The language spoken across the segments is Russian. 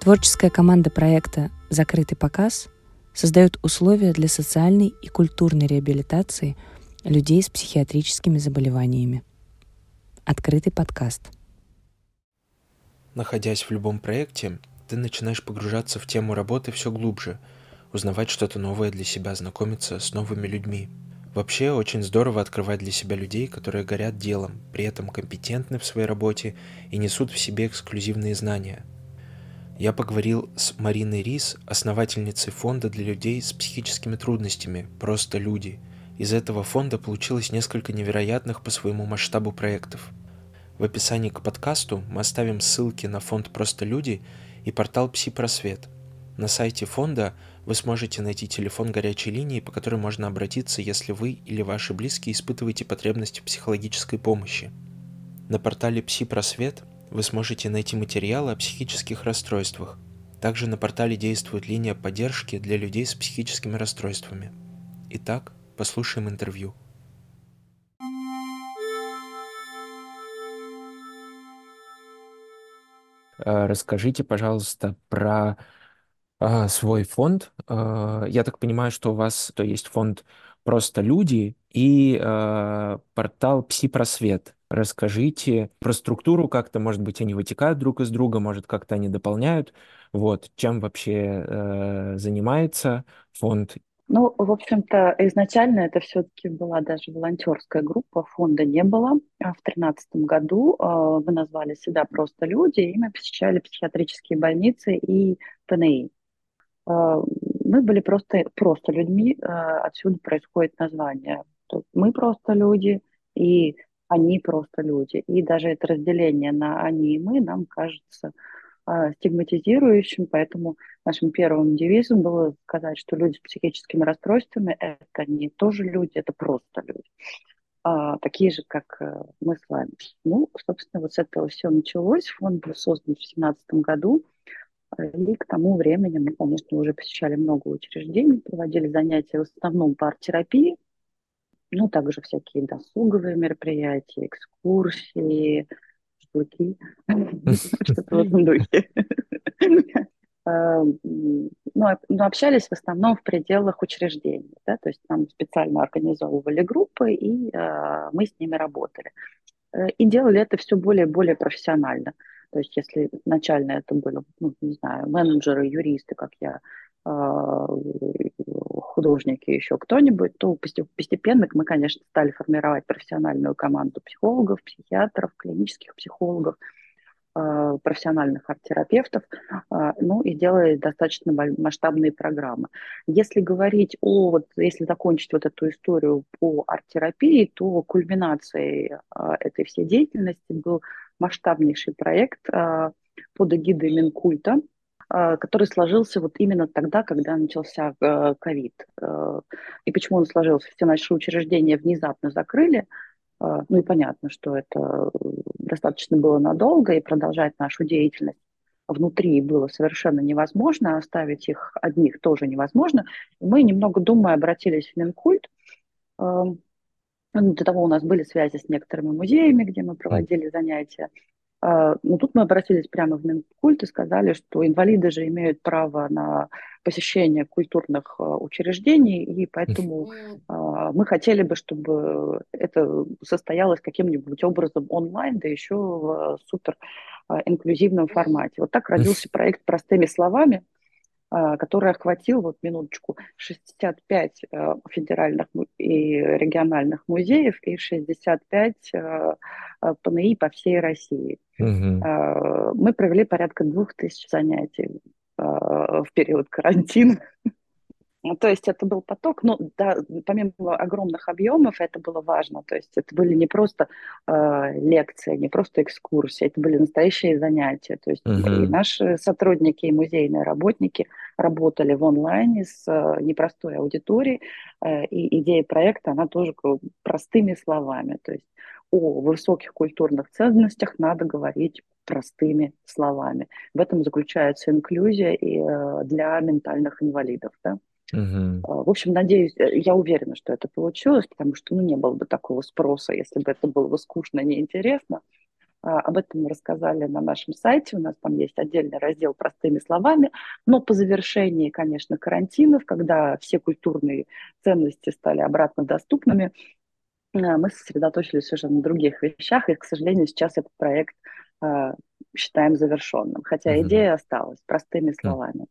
Творческая команда проекта «Закрытый показ» создает условия для социальной и культурной реабилитации людей с психиатрическими заболеваниями. Открытый подкаст. Находясь в любом проекте, ты начинаешь погружаться в тему работы все глубже, узнавать что-то новое для себя, знакомиться с новыми людьми. Вообще, очень здорово открывать для себя людей, которые горят делом, при этом компетентны в своей работе и несут в себе эксклюзивные знания – я поговорил с Мариной Рис, основательницей фонда для людей с психическими трудностями «Просто люди». Из этого фонда получилось несколько невероятных по своему масштабу проектов. В описании к подкасту мы оставим ссылки на фонд «Просто люди» и портал «Пси-просвет». На сайте фонда вы сможете найти телефон горячей линии, по которой можно обратиться, если вы или ваши близкие испытываете потребность в психологической помощи. На портале «Пси-просвет» вы сможете найти материалы о психических расстройствах. Также на портале действует линия поддержки для людей с психическими расстройствами. Итак, послушаем интервью. Э, расскажите, пожалуйста, про э, свой фонд. Э, я так понимаю, что у вас то есть фонд «Просто люди» и э, портал «Пси-просвет». Расскажите про структуру как-то, может быть, они вытекают друг из друга, может, как-то они дополняют. Вот, чем вообще э, занимается фонд? Ну, в общем-то, изначально это все-таки была даже волонтерская группа, фонда не было. А в 2013 году э, мы назвали себя «Просто люди», и мы посещали психиатрические больницы и ПНИ. Э, мы были просто, просто людьми, э, отсюда происходит название. Мы просто люди, и они просто люди. И даже это разделение на они и мы нам кажется э, стигматизирующим, поэтому нашим первым девизом было сказать, что люди с психическими расстройствами – это не тоже люди, это просто люди. А, такие же, как мы с вами. Ну, собственно, вот с этого все началось. Фонд был создан в 2017 году. И к тому времени мы, конечно, уже посещали много учреждений, проводили занятия в основном по арт-терапии, ну, также всякие досуговые мероприятия, экскурсии, шашлыки, что-то в этом духе. Эм, ну, но общались в основном в пределах учреждений, да, то есть нам специально организовывали группы, и э, мы с ними работали. Э, и делали это все более и более профессионально. То есть если изначально это были, ну, не знаю, менеджеры, юристы, как я, а, художники, еще кто-нибудь, то постепенно мы, конечно, стали формировать профессиональную команду психологов, психиатров, клинических психологов, а, профессиональных арт-терапевтов, а, ну и делали достаточно масштабные программы. Если говорить о, вот если закончить вот эту историю по арт-терапии, то кульминацией этой всей деятельности был масштабнейший проект под эгидой Минкульта, а, который сложился вот именно тогда, когда начался э, ковид. И почему он сложился? Все наши учреждения внезапно закрыли, а, ну и понятно, что это достаточно было надолго, и продолжать нашу деятельность внутри было совершенно невозможно, оставить их одних тоже невозможно. Мы, немного думая, обратились в Минкульт. Ну, до того у нас были связи с некоторыми музеями, где мы проводили занятия. А, Но ну, тут мы обратились прямо в Минкульт и сказали, что инвалиды же имеют право на посещение культурных а, учреждений, и поэтому а, мы хотели бы, чтобы это состоялось каким-нибудь образом онлайн, да еще в супер инклюзивном формате. Вот так родился проект «Простыми словами», который охватил, вот минуточку, 65 э, федеральных и региональных музеев и 65 э, э, ПНИ по всей России. Угу. Мы провели порядка двух тысяч занятий в период карантина. Ну, то есть это был поток, но да, помимо огромных объемов это было важно. То есть это были не просто э, лекции, не просто экскурсии, это были настоящие занятия. То есть uh-huh. и наши сотрудники, и музейные работники работали в онлайне с э, непростой аудиторией. Э, и идея проекта, она тоже простыми словами. То есть о высоких культурных ценностях надо говорить простыми словами. В этом заключается инклюзия и э, для ментальных инвалидов. Да? Угу. В общем, надеюсь, э, я уверена, что это получилось, потому что ну, не было бы такого спроса, если бы это было бы скучно, неинтересно. А, об этом мы рассказали на нашем сайте. У нас там есть отдельный раздел простыми словами. Но по завершении, конечно, карантинов, когда все культурные ценности стали обратно доступными, а, мы сосредоточились уже на других вещах. И, к сожалению, сейчас этот проект считаем завершенным. Хотя идея осталась, простыми словами.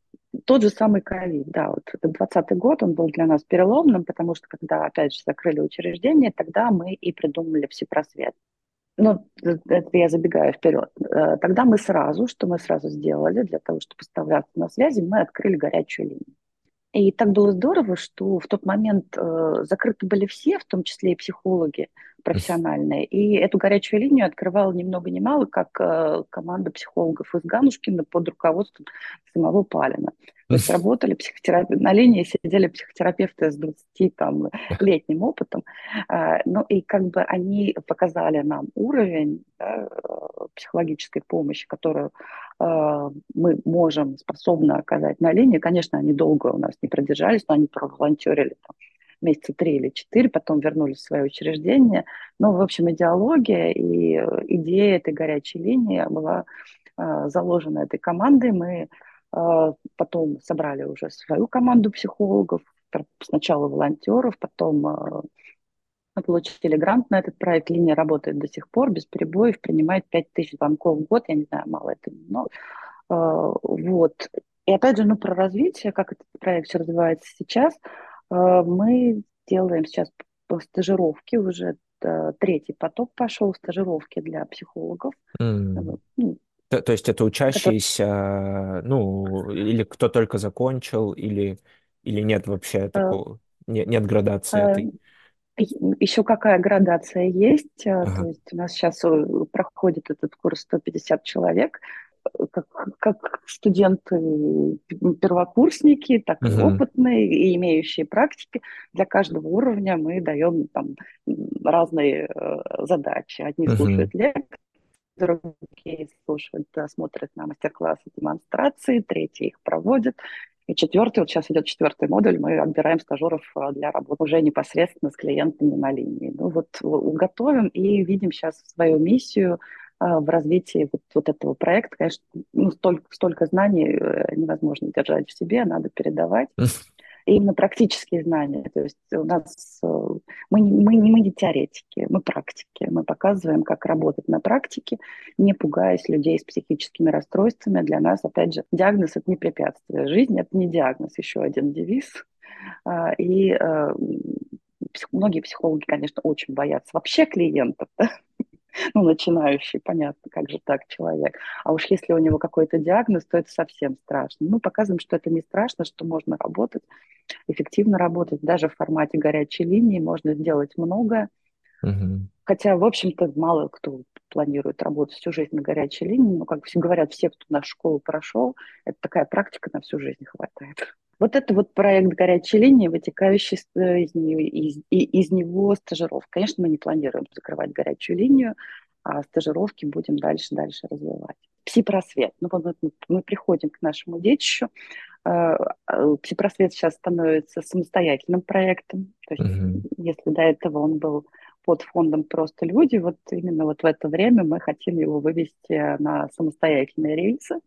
Тот же самый ковид, да, вот этот 20 год, он был для нас переломным, потому что когда, опять же, закрыли учреждение, тогда мы и придумали всепросвет ну, это я забегаю вперед. Э, тогда мы сразу, что мы сразу сделали для того, чтобы оставаться на связи, мы открыли горячую линию. И так было здорово, что в тот момент э, закрыты были все, в том числе и психологи профессиональные. И эту горячую линию открывала ни много ни мало, как э, команда психологов из Ганушкина под руководством самого Палина. То есть работали психотерапи... на линии сидели психотерапевты с 20 там, летним опытом. А, ну и как бы они показали нам уровень да, психологической помощи, которую а, мы можем, способны оказать на линии. Конечно, они долго у нас не продержались, но они проволонтерили там, месяца три или четыре, потом вернулись в свое учреждение. Ну, в общем, идеология и идея этой горячей линии была а, заложена этой командой. Мы а, потом собрали уже свою команду психологов, сначала волонтеров, потом получили грант на этот проект. Линия работает до сих пор без перебоев, принимает 5000 звонков в год. Я не знаю, мало это, но вот. И опять же, ну, про развитие, как этот проект развивается сейчас, мы делаем сейчас стажировки уже третий поток пошел стажировки для психологов. Mm. То, то есть это учащиеся, это... ну, или кто только закончил, или, или нет вообще э, такого, нет, нет градации э, этой? Еще какая градация есть? Э, ага. То есть у нас сейчас проходит этот курс 150 человек, как, как студенты первокурсники, так и опытные, и имеющие практики. Для каждого уровня мы даем там разные задачи. Одни слушают лекции, другие слушают, смотрят на мастер-классы, демонстрации, третьи их проводят. И четвертый, вот сейчас идет четвертый модуль, мы отбираем стажеров а, для работы уже непосредственно с клиентами на линии. Ну вот готовим и видим сейчас свою миссию в развитии вот, вот этого проекта. Конечно, ну, столько, столько знаний э, невозможно держать в себе, надо передавать. и именно практические знания. То есть у нас э, мы, мы, не, мы не теоретики, мы практики. Мы показываем, как работать на практике, не пугаясь людей с психическими расстройствами. Для нас, опять же, диагноз – это не препятствие. Жизнь – это не диагноз, еще один девиз. А, и э, многие психологи, конечно, очень боятся вообще клиентов, да? ну, начинающий, понятно, как же так человек. А уж если у него какой-то диагноз, то это совсем страшно. Мы показываем, что это не страшно, что можно работать, эффективно работать. Даже в формате горячей линии можно сделать многое. Угу. Хотя, в общем-то, мало кто планирует работать всю жизнь на горячей линии. Но, как все говорят, все, кто нашу школу прошел, это такая практика на всю жизнь хватает. Вот это вот проект горячей линии, вытекающий из, из, из него стажировка. Конечно, мы не планируем закрывать горячую линию, а стажировки будем дальше-дальше развивать. Пси-просвет. Ну, вот мы, мы приходим к нашему детищу. А, а, Пси-просвет сейчас становится самостоятельным проектом. То есть, угу. если до этого он был под фондом «Просто люди», вот именно вот в это время мы хотим его вывести на самостоятельные рельсы.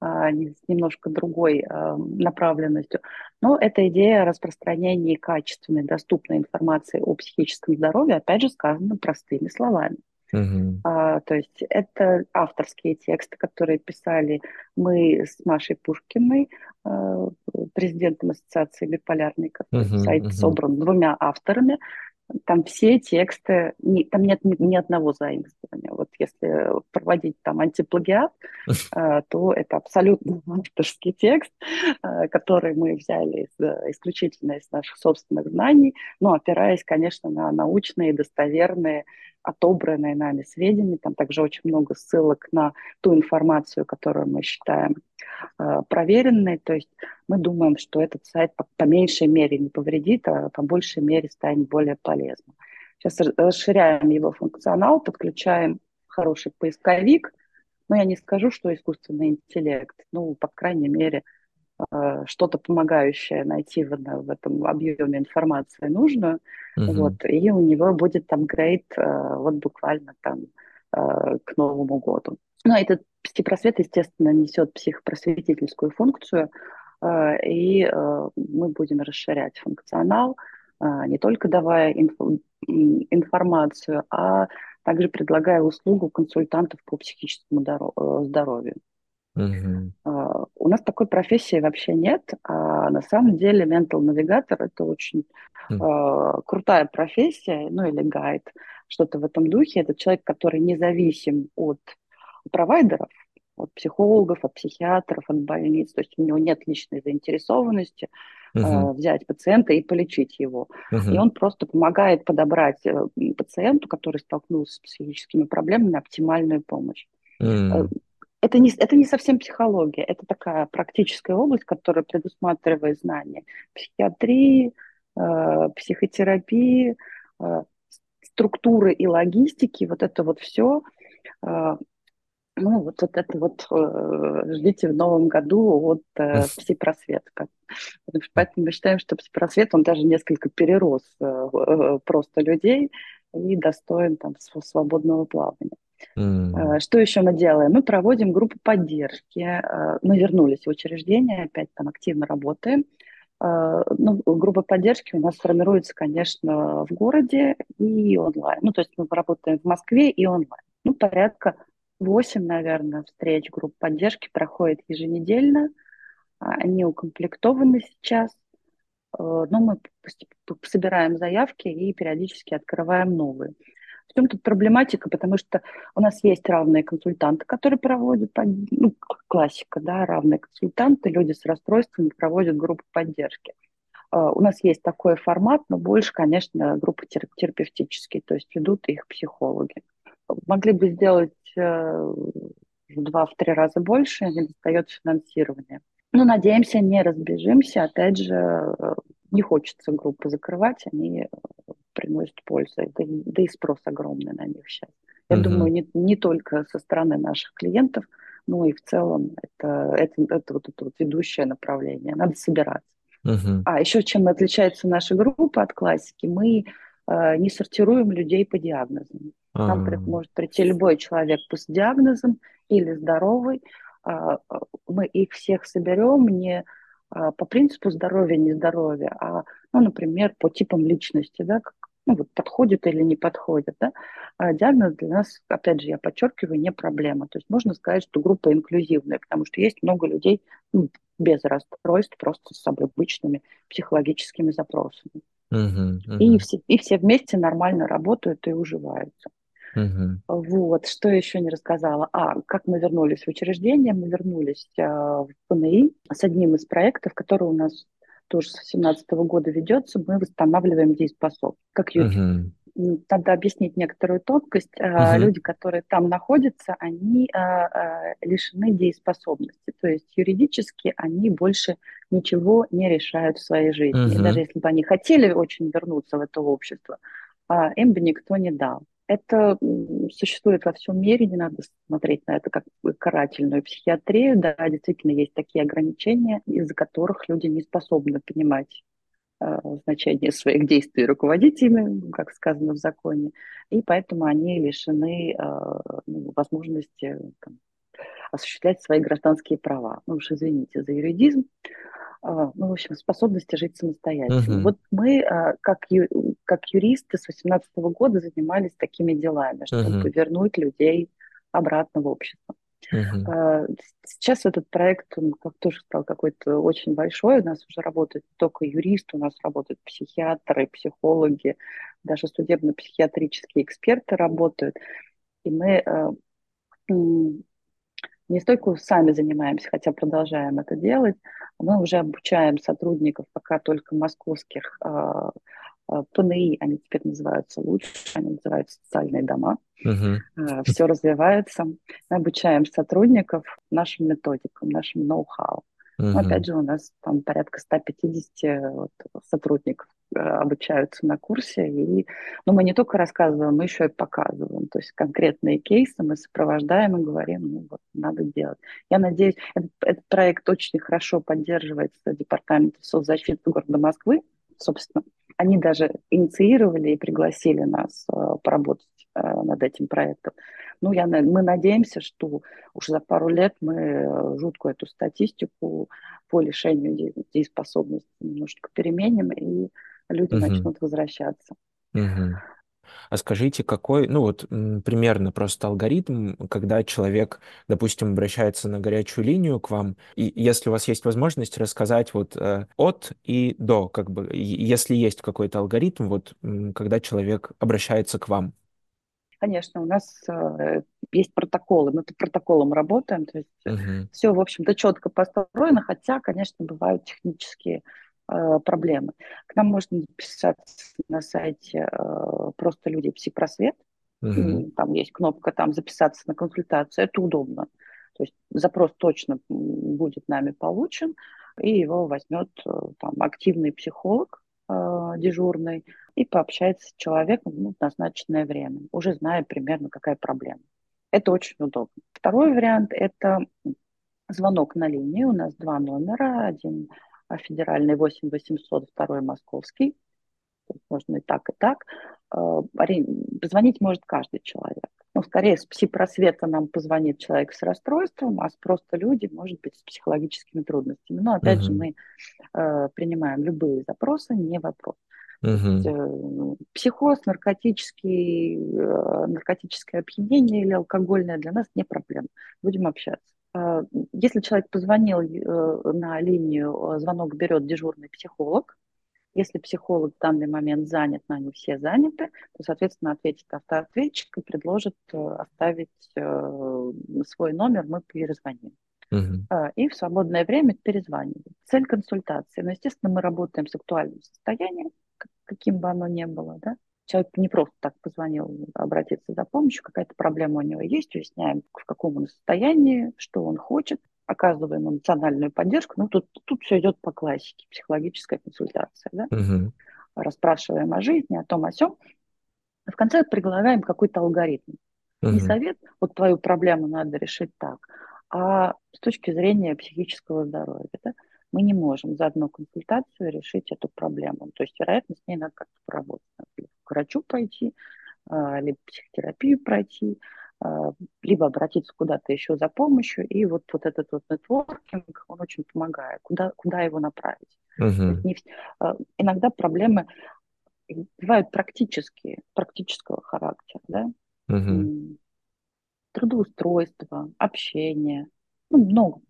А, с немножко другой а, направленностью. Но эта идея распространения качественной, доступной информации о психическом здоровье, опять же, сказана простыми словами. Uh-huh. А, то есть это авторские тексты, которые писали мы с Машей Пушкиной, а, президентом Ассоциации биполярной, uh-huh, сайт uh-huh. собран двумя авторами. Там все тексты, не, там нет ни, ни одного заимствования. Вот если проводить там антиплагиат, э, то это абсолютно авторский текст, э, который мы взяли из, исключительно из наших собственных знаний, но опираясь, конечно, на научные, достоверные, отобранные нами сведения. Там также очень много ссылок на ту информацию, которую мы считаем э, проверенной. То есть мы думаем, что этот сайт по, по меньшей мере не повредит, а по большей мере станет более полезным. Сейчас расширяем его функционал, подключаем хороший поисковик, но я не скажу, что искусственный интеллект, ну, по крайней мере, что-то помогающее найти в, в этом объеме информации нужную, uh-huh. вот, и у него будет апгрейд э, вот буквально там э, к Новому году. Ну, а этот психопросвет, естественно, несет психопросветительскую функцию, и мы будем расширять функционал, не только давая инф- информацию, а также предлагая услугу консультантов по психическому здоровью. Угу. Uh, у нас такой профессии вообще нет, а на самом деле ментал навигатор это очень uh, крутая профессия, ну или гайд, что-то в этом духе. Это человек, который независим от провайдеров, от психологов, от психиатров, от больниц, то есть у него нет личной заинтересованности uh-huh. взять пациента и полечить его. Uh-huh. И он просто помогает подобрать э, пациенту, который столкнулся с психическими проблемами, оптимальную помощь. Uh-huh это не, это не совсем психология, это такая практическая область, которая предусматривает знания психиатрии, э, психотерапии, э, структуры и логистики, вот это вот все. Э, ну, вот, вот это вот э, ждите в новом году от э, что поэтому мы считаем, что псипросвет, он даже несколько перерос э, э, просто людей и достоин там свободного плавания. Mm. Что еще мы делаем? Мы проводим группу поддержки. Э, мы вернулись в учреждение, опять там активно работаем. Э, ну, группа поддержки у нас формируется, конечно, в городе и онлайн. Ну, то есть мы работаем в Москве и онлайн. Ну, порядка 8, наверное, встреч групп поддержки проходит еженедельно. Они укомплектованы сейчас. Но мы собираем заявки и периодически открываем новые. В чем тут проблематика? Потому что у нас есть равные консультанты, которые проводят, ну, классика, да, равные консультанты, люди с расстройствами проводят группы поддержки. Uh, у нас есть такой формат, но больше, конечно, группы терапевтические, то есть ведут их психологи. Могли бы сделать uh, в два-три раза больше, не достает финансирования. Но надеемся, не разбежимся. Опять же, э, не хочется группы закрывать, они приносят пользу. Да, да и спрос огромный на них сейчас. Я угу. думаю, не, не только со стороны наших клиентов, но и в целом это, это, это вот это вот ведущее направление. Надо собираться. Угу. А еще чем отличается наша группа от классики, мы э, не сортируем людей по диагнозам. К нам а. может прийти любой человек с диагнозом или здоровый. Э, мы их всех соберем не э, по принципу здоровья, не здоровья, а, ну, например, по типам личности, да, как ну, вот подходит или не подходит. Да? А диагноз для нас, опять же, я подчеркиваю, не проблема. То есть можно сказать, что группа инклюзивная, потому что есть много людей ну, без расстройств, просто с обычными психологическими запросами. Uh-huh, uh-huh. И, все, и все вместе нормально работают и уживаются. Вот, что еще не рассказала. А, как мы вернулись в учреждение? Мы вернулись э, в ПНИ с одним из проектов, который у нас тоже с 2017 года ведется, мы восстанавливаем дееспособность, как юрист. Uh-huh. Надо объяснить некоторую тонкость. Uh-huh. Люди, которые там находятся, они а, а, лишены дееспособности. То есть юридически они больше ничего не решают в своей жизни. И даже если бы они хотели очень вернуться в это общество, им бы никто не дал. Это существует во всем мире, не надо смотреть на это как карательную психиатрию. Да, действительно есть такие ограничения, из-за которых люди не способны понимать э, значение своих действий руководить ими, как сказано в законе, и поэтому они лишены э, ну, возможности там, осуществлять свои гражданские права. Ну уж извините за юридизм. А, ну, в общем, способности жить самостоятельно. Uh-huh. Вот мы, а, как, ю, как юристы с 18 года занимались такими делами, чтобы uh-huh. вернуть людей обратно в общество. Uh-huh. Сейчас этот проект, он как тоже стал какой-то очень большой. У нас уже работают не только юристы, у нас работают психиатры, психологи, даже судебно-психиатрические эксперты работают. И мы не столько сами занимаемся, хотя продолжаем это делать, мы уже обучаем сотрудников пока только московских э, ПНИ, они теперь называются лучше, они называются социальные дома. Uh-huh. Э, Все развивается. Мы обучаем сотрудников нашим методикам, нашим ноу-хау. Uh-huh. Но, опять же, у нас там порядка 150 вот, сотрудников Э, обучаются на курсе. И, ну, мы не только рассказываем, мы еще и показываем. То есть конкретные кейсы мы сопровождаем и говорим, ну вот, надо делать. Я надеюсь, этот, этот проект очень хорошо поддерживается Департаментом соцзащиты города Москвы. Собственно, они даже инициировали и пригласили нас э, поработать э, над этим проектом. Ну, я, мы надеемся, что уже за пару лет мы э, жуткую эту статистику по лишению дееспособности немножечко переменим, и люди угу. начнут возвращаться. Угу. А скажите, какой, ну вот примерно просто алгоритм, когда человек, допустим, обращается на горячую линию к вам, и если у вас есть возможность рассказать вот э, от и до, как бы, если есть какой-то алгоритм, вот когда человек обращается к вам. Конечно, у нас э, есть протоколы, мы по протоколам работаем, то есть uh-huh. все, в общем-то, четко построено, хотя, конечно, бывают технические э, проблемы. К нам можно записаться на сайте э, просто люди псипросвет, uh-huh. там есть кнопка там записаться на консультацию, это удобно. То есть запрос точно будет нами получен, и его возьмет э, там активный психолог, э, дежурный и пообщается с человеком ну, в назначенное время, уже зная примерно, какая проблема. Это очень удобно. Второй вариант – это звонок на линии. У нас два номера. Один федеральный 8 800, второй московский. Можно и так, и так. Э, звонить может каждый человек. Ну, скорее, с пси-просвета нам позвонит человек с расстройством, а с просто люди, может быть, с психологическими трудностями. Но, опять uh-huh. же, мы э, принимаем любые запросы, не вопрос. Uh-huh. Есть, э, психоз, наркотический, э, наркотическое опьянение или алкогольное для нас не проблема. Будем общаться. Э, если человек позвонил э, на линию, э, звонок берет дежурный психолог, если психолог в данный момент занят, но они все заняты, то, соответственно, ответит автоответчик и предложит э, оставить э, свой номер, мы перезвоним. Uh-huh. И в свободное время перезванивать. Цель консультации. Ну, естественно, мы работаем с актуальным состоянием, каким бы оно ни было, да. Человек не просто так позвонил обратиться за помощью, какая-то проблема у него есть, уясняем, в каком он состоянии, что он хочет, оказываем эмоциональную поддержку. Ну, тут, тут все идет по классике, психологическая консультация. Да? Угу. Расспрашиваем о жизни, о том, о сем. В конце предлагаем какой-то алгоритм. Угу. Не совет, вот твою проблему надо решить так, а с точки зрения психического здоровья. Да? Мы не можем за одну консультацию решить эту проблему. То есть, вероятно, с ней надо как-то поработать. Надо к врачу пойти, а, либо психотерапию пройти, либо обратиться куда-то еще за помощью, и вот, вот этот вот нетворкинг, он очень помогает, куда, куда его направить. Uh-huh. Не, а, иногда проблемы бывают практические, практического характера, да, uh-huh. трудоустройство, общение, ну, много,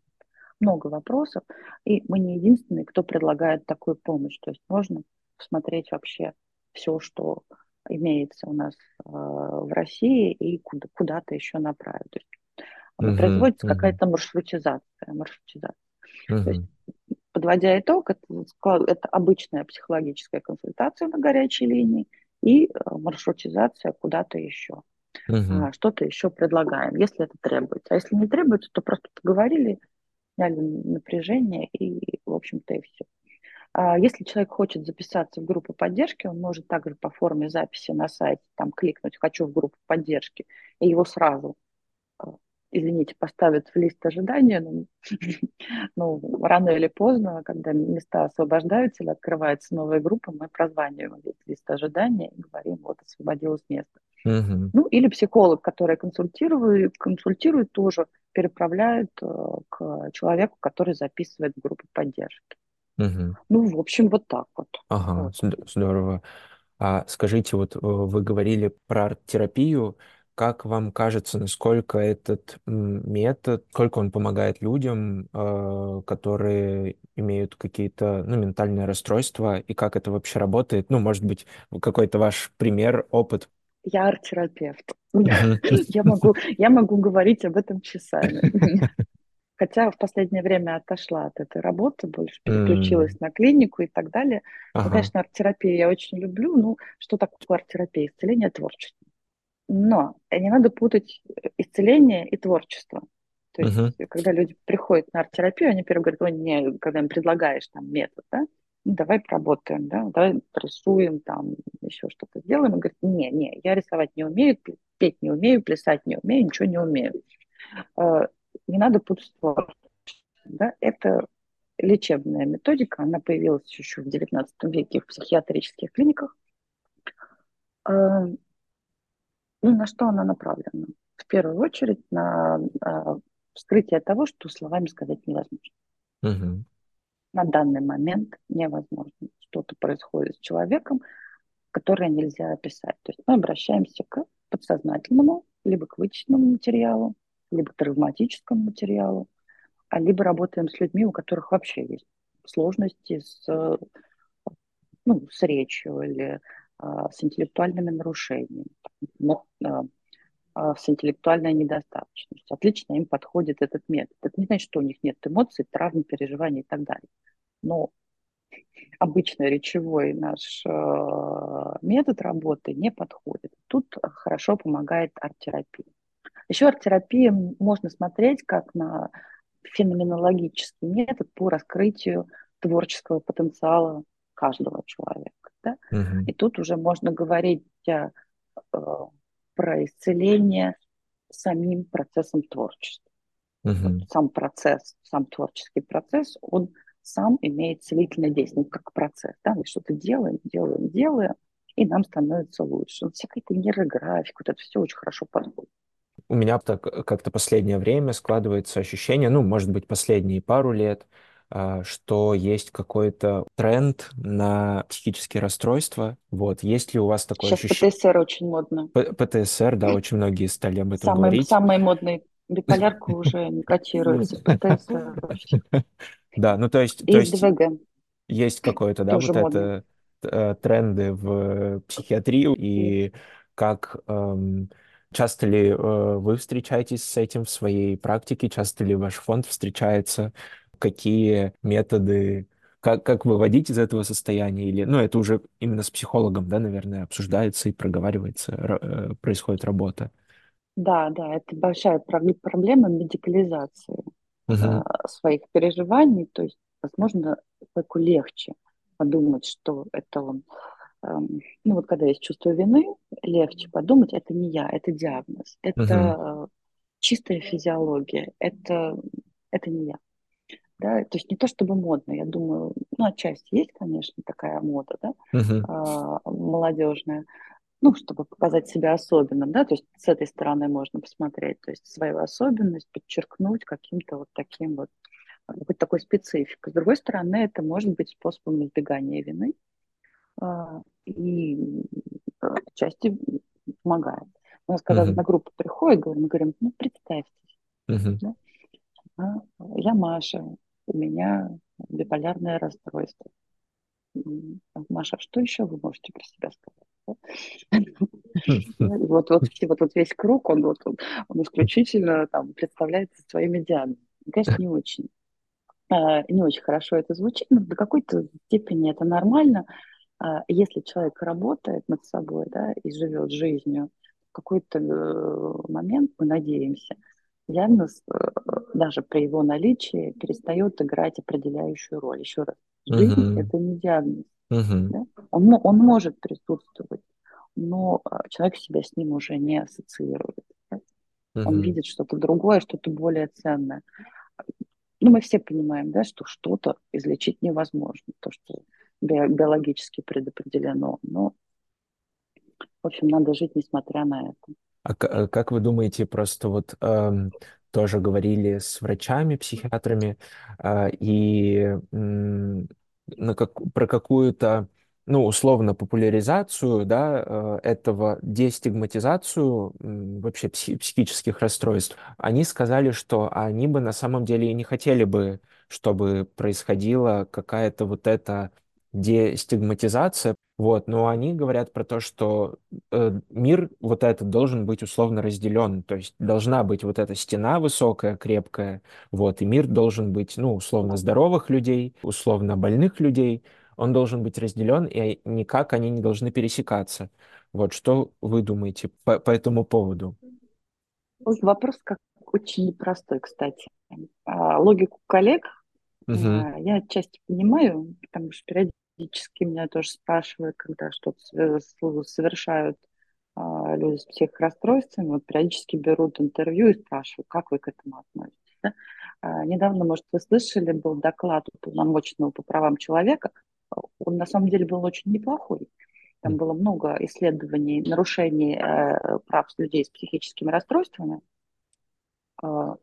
много вопросов, и мы не единственные, кто предлагает такую помощь, то есть можно посмотреть вообще все, что имеется у нас э, в России и куда, куда-то еще направить. То есть uh-huh, производится uh-huh. какая-то маршрутизация. маршрутизация. Uh-huh. То есть, подводя итог, это, это обычная психологическая консультация на горячей линии и э, маршрутизация куда-то еще. Uh-huh. А, что-то еще предлагаем, если это требуется. А если не требуется, то просто поговорили, сняли напряжение и, в общем-то, и все. А если человек хочет записаться в группу поддержки, он может также по форме записи на сайте там кликнуть «Хочу в группу поддержки», и его сразу, а, извините, поставят в лист ожидания. Ну, ну, рано или поздно, когда места освобождаются или открывается новая группа, мы прозваниваем весь лист ожидания и говорим, вот, освободилось место. Uh-huh. Ну, или психолог, который консультирует, консультирует тоже, переправляет э, к человеку, который записывает в группу поддержки. Мгм. Ну, в общем, вот так вот. Ага, Вот. здорово. А скажите, вот э, вы говорили про арт-терапию. Как вам кажется, насколько этот метод, сколько он помогает людям, э, которые имеют какие-то, ну, ментальные расстройства, и как это вообще работает? Ну, может быть, какой-то ваш пример, опыт. Я арт-терапевт. Я могу, я могу говорить об этом часами. Хотя в последнее время отошла от этой работы, больше переключилась mm. на клинику и так далее. Ага. Но, конечно, арт-терапию я очень люблю. Ну, что такое арт-терапия? Исцеление творчества. Но не надо путать исцеление и творчество. То есть, uh-huh. когда люди приходят на арт-терапию, они первый говорят, ой, не, когда им предлагаешь там метод, да, ну, давай поработаем, да, давай рисуем, там, еще что-то сделаем. Он говорит, не, не, я рисовать не умею, петь не умею, плясать не умею, ничего не умею. Не надо путать Да? Это лечебная методика, она появилась еще в XIX веке в психиатрических клиниках. А, ну, на что она направлена? В первую очередь на а, вскрытие того, что словами сказать невозможно. Угу. На данный момент невозможно. Что-то происходит с человеком, которое нельзя описать. То есть мы обращаемся к подсознательному, либо к вычетному материалу, либо травматическому материалу, а либо работаем с людьми, у которых вообще есть сложности с, ну, с речью или а, с интеллектуальными нарушениями, а, а, с интеллектуальной недостаточностью. Отлично им подходит этот метод. Это не значит, что у них нет эмоций, травм, переживаний и так далее. Но обычный речевой наш метод работы не подходит. Тут хорошо помогает арт-терапия. Еще арт-терапия можно смотреть как на феноменологический метод по раскрытию творческого потенциала каждого человека. Да? Угу. И тут уже можно говорить э, про исцеление самим процессом творчества. Угу. Сам процесс, сам творческий процесс, он сам имеет целительное действие, ну, как процесс. Да? Мы что-то делаем, делаем, делаем, и нам становится лучше. Вот всякая нейрографика, вот это все очень хорошо подходит. У меня так как-то последнее время складывается ощущение, ну, может быть, последние пару лет, а, что есть какой-то тренд на психические расстройства. Вот, есть ли у вас такое Сейчас ощущение? ПТСР очень модно. П ПТСР, да, очень многие стали об этом самый, говорить. Самый модный. Биполярка уже не котируется. ПТСР Да, ну то есть... И то есть ДВГ. Есть какое-то, да, вот это э, тренды в психиатрию и как эм, часто ли э, вы встречаетесь с этим в своей практике, часто ли ваш фонд встречается какие методы, как, как выводить из этого состояния, или, ну, это уже именно с психологом, да, наверное, обсуждается и проговаривается, э, происходит работа. Да, да, это большая проблема медикализации Угу. своих переживаний, то есть, возможно, человеку легче подумать, что это он. Эм, ну вот когда есть чувство вины, легче подумать, это не я, это диагноз, это угу. чистая физиология, это, это не я да, то есть не то чтобы модно, я думаю, ну, отчасти есть, конечно, такая мода, да, uh-huh. а, молодежная, ну, чтобы показать себя особенным, да, то есть с этой стороны можно посмотреть, то есть свою особенность подчеркнуть каким-то вот таким вот, быть такой спецификой. С другой стороны, это может быть способом избегания вины, и отчасти помогает. У нас, когда uh-huh. на группу приходит, мы говорим, ну, представьте, uh-huh. да? А, я Маша, у меня биполярное расстройство. Маша, а что еще вы можете про себя сказать? Вот, вот, весь круг, он, он, исключительно там, представляется своими диагнозами. Конечно, не очень. А, не очень хорошо это звучит, но до какой-то степени это нормально. А, если человек работает над собой да, и живет жизнью, в какой-то э, момент, мы надеемся, диагноз, э, даже при его наличии, перестает играть определяющую роль. Еще раз, жизнь uh-huh. это не диагноз. Uh-huh. Да? Он, он может присутствовать, но э, человек себя с ним уже не ассоциирует. Да? Uh-huh. Он видит что-то другое, что-то более ценное. Ну, мы все понимаем, да, что что-то излечить невозможно, то, что биологически предопределено. Но, в общем, надо жить, несмотря на это. А э, как вы думаете, просто вот эм, тоже говорили с врачами, психиатрами, э, и м, на как, про какую-то, ну, условно, популяризацию, да, э, этого, дестигматизацию вообще психи- психических расстройств, они сказали, что они бы на самом деле и не хотели бы, чтобы происходила какая-то вот эта дестигматизация, вот, но они говорят про то, что э, мир вот этот должен быть условно разделен, то есть должна быть вот эта стена высокая, крепкая, вот, и мир должен быть, ну, условно здоровых людей, условно больных людей, он должен быть разделен, и никак они не должны пересекаться. Вот, что вы думаете по, по этому поводу? Вопрос как очень непростой, кстати. А, логику коллег Угу. я отчасти понимаю, потому что периодически меня тоже спрашивают, когда что-то совершают а, люди с психорасстройствами, вот периодически берут интервью и спрашивают, как вы к этому относитесь. Да? А, недавно, может, вы слышали, был доклад уполномоченного по правам человека. Он на самом деле был очень неплохой. Там было много исследований нарушений э, прав людей с психическими расстройствами. Но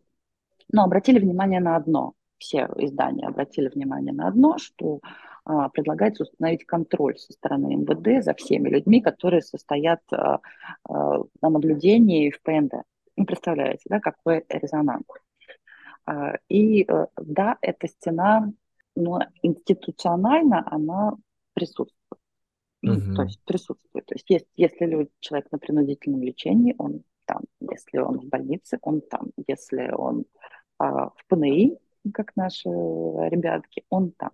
обратили внимание на одно. Все издания обратили внимание на одно, что э, предлагается установить контроль со стороны МВД за всеми людьми, которые состоят э, э, на наблюдении в ПНД. Ну, представляете, да, какой резонанс. И э, да, эта стена но институционально она присутствует. Mm-hmm. То есть присутствует. То есть, есть если люди, человек на принудительном лечении, он там. Если он в больнице, он там. Если он а, в ПНИ, как наши ребятки, он там.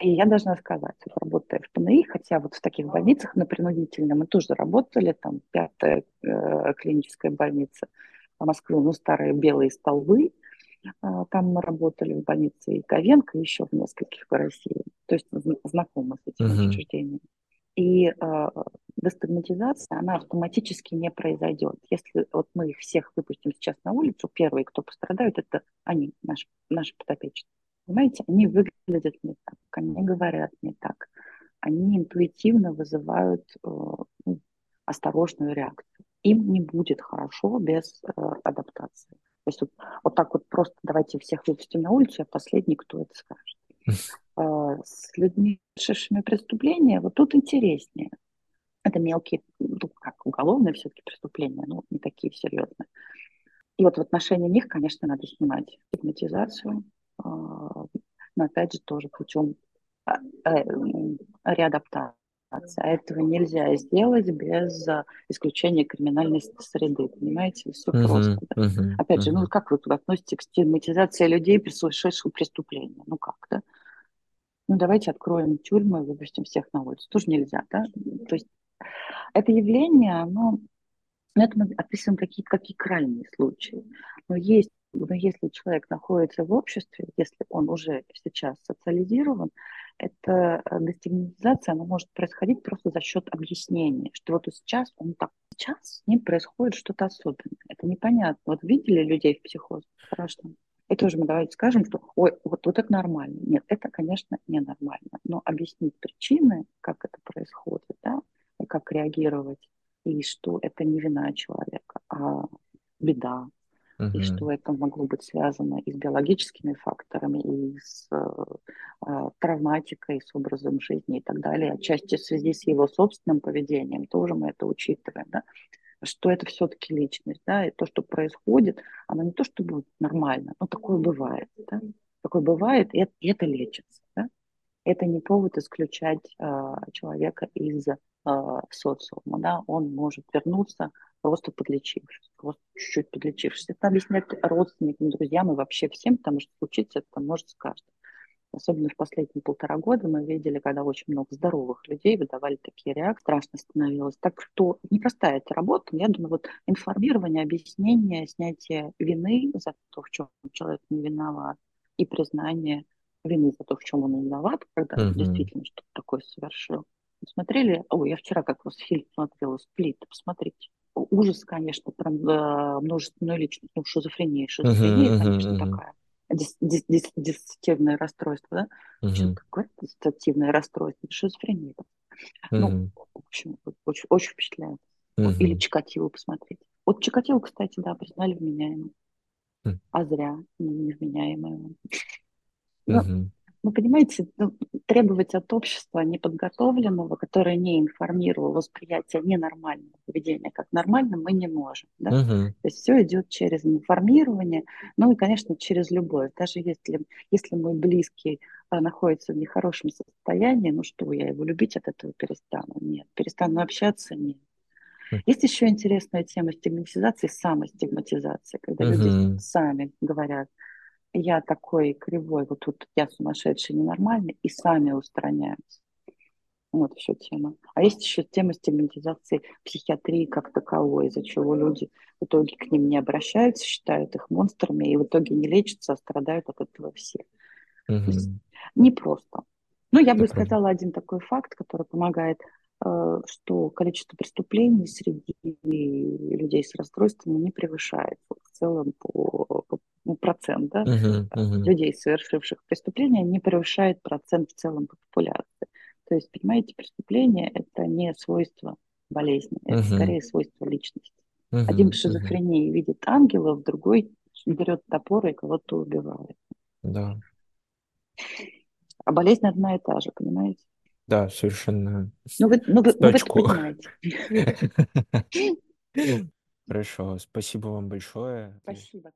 И я должна сказать, работая в ПНИ, хотя вот в таких больницах на принудительном мы тоже работали, там пятая э, клиническая больница в Москве, ну, старые белые столбы, а, там мы работали в больнице и Ковенко, и еще в нескольких в России. То есть знакомы с этим uh-huh. учреждением. И э, дестигматизация, она автоматически не произойдет. Если вот мы их всех выпустим сейчас на улицу, первые, кто пострадают, это они, наши, наши подопечные. Понимаете, они выглядят не так, они говорят не так. Они интуитивно вызывают э, ну, осторожную реакцию. Им не будет хорошо без э, адаптации. То есть вот, вот так вот просто давайте всех выпустим на улицу, я последний, кто это скажет. А, с людьми, совершившими преступления, вот тут интереснее. Это мелкие, ну, как уголовные все-таки преступления, но не такие серьезные. И вот в отношении них, конечно, надо снимать стигматизацию, а, но опять же тоже путем а, э, реадаптации а этого нельзя сделать без а, исключения криминальной среды, понимаете? Все uh-huh, просто. Да? Uh-huh, Опять uh-huh. же, ну как вы относитесь к стигматизации людей, совершивших преступления? Ну как, да? Ну давайте откроем тюрьмы и выпустим всех на улицу. Тоже нельзя, да? То есть это явление, оно, ну, это мы описываем какие-то какие крайние случаи. Но есть но если человек находится в обществе, если он уже сейчас социализирован, эта э, дестигматизация, она может происходить просто за счет объяснения, что вот сейчас он так, сейчас с ним происходит что-то особенное. Это непонятно. Вот видели людей в психозе? Страшно. И тоже мы давайте скажем, что ой, вот, вот это нормально. Нет, это, конечно, ненормально. Но объяснить причины, как это происходит, да, и как реагировать, и что это не вина человека, а беда, uh-huh. и что это могло быть связано и с биологическими факторами, и с э, травматикой, с образом жизни и так далее, отчасти в связи с его собственным поведением, тоже мы это учитываем, да, что это все-таки личность, да, и то, что происходит, оно не то, что будет нормально, но такое бывает, да, такое бывает, и это, и это лечится, да. Это не повод исключать э, человека из э, социума, да, он может вернуться просто подлечившись, просто чуть-чуть подлечившись. Это объяснять родственникам, друзьям и вообще всем, потому что случиться это может с каждым. Особенно в последние полтора года мы видели, когда очень много здоровых людей выдавали такие реакции, страшно становилось. Так что непростая эта работа. Я думаю, вот информирование, объяснение, снятие вины за то, в чем человек не виноват, и признание вины за то, в чем он виноват, когда uh-huh. действительно что-то такое совершил. Смотрели? Ой, я вчера как раз фильм смотрела «Сплит», посмотрите ужас, конечно, про э, множественную личность, ну, шизофрения. Шизофрения, uh-huh, конечно, uh-huh. такая. Дис- дис- дис- диссоциативное расстройство, да? Uh-huh. Какое диссоциативное расстройство? Шизофрения. Uh-huh. Ну, в общем, очень, очень впечатляет. Или Чикатило посмотреть. Вот Чикатило, кстати, да, признали вменяемым. Uh-huh. А зря невменяемым. Ну, ну, понимаете, ну, требовать от общества неподготовленного, которое не информировало восприятие ненормального поведения как нормально, мы не можем. Да? Uh-huh. То есть все идет через информирование, ну и, конечно, через любовь. Даже если, если мой близкий а, находится в нехорошем состоянии, ну что, я его любить от этого перестану? Нет. Перестану общаться? Нет. Есть еще интересная тема стигматизации, самостигматизации, когда uh-huh. люди сами говорят, я такой кривой, вот тут я сумасшедший, ненормальный, и сами устраняются. Вот еще тема. А есть еще тема стигматизации психиатрии как таковой, из-за чего люди в итоге к ним не обращаются, считают их монстрами, и в итоге не лечатся, а страдают от этого все. Угу. Непросто. Ну, я бы правда. сказала один такой факт, который помогает, э, что количество преступлений среди людей с расстройствами не превышает в целом по, по процент да, uh-huh, uh-huh. людей, совершивших преступления, не превышает процент в целом по популяции. То есть, понимаете, преступление – это не свойство болезни, это Мгм. скорее свойство личности. Мгм. Один в шизофрении видит ангелов, другой берет топор и кого-то убивает. Да. А болезнь одна и та же, понимаете? Да, совершенно Ну вы, ну вы, ну вы это понимаете. Хорошо, спасибо вам большое. Спасибо.